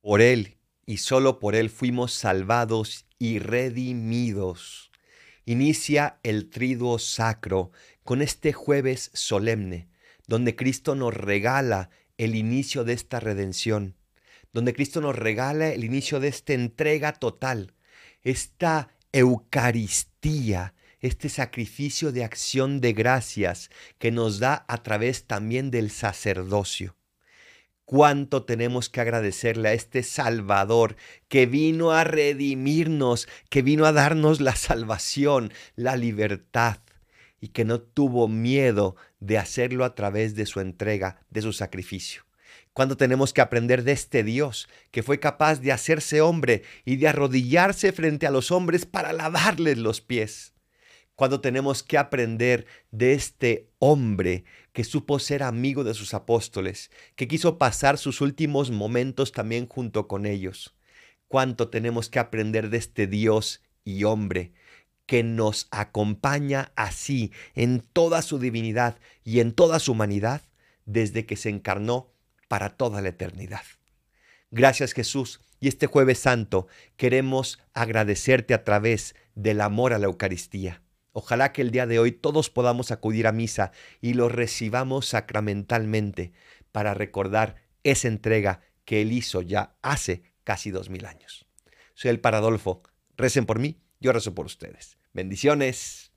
Por Él y solo por Él fuimos salvados y redimidos. Inicia el triduo sacro con este jueves solemne, donde Cristo nos regala el inicio de esta redención, donde Cristo nos regala el inicio de esta entrega total, esta Eucaristía, este sacrificio de acción de gracias que nos da a través también del sacerdocio. Cuánto tenemos que agradecerle a este Salvador que vino a redimirnos, que vino a darnos la salvación, la libertad y que no tuvo miedo de hacerlo a través de su entrega, de su sacrificio. Cuando tenemos que aprender de este Dios que fue capaz de hacerse hombre y de arrodillarse frente a los hombres para lavarles los pies cuando tenemos que aprender de este hombre que supo ser amigo de sus apóstoles, que quiso pasar sus últimos momentos también junto con ellos. Cuánto tenemos que aprender de este Dios y hombre que nos acompaña así en toda su divinidad y en toda su humanidad desde que se encarnó para toda la eternidad. Gracias Jesús. Y este jueves santo queremos agradecerte a través del amor a la Eucaristía Ojalá que el día de hoy todos podamos acudir a misa y lo recibamos sacramentalmente para recordar esa entrega que Él hizo ya hace casi dos mil años. Soy el Paradolfo. Recen por mí, yo rezo por ustedes. Bendiciones.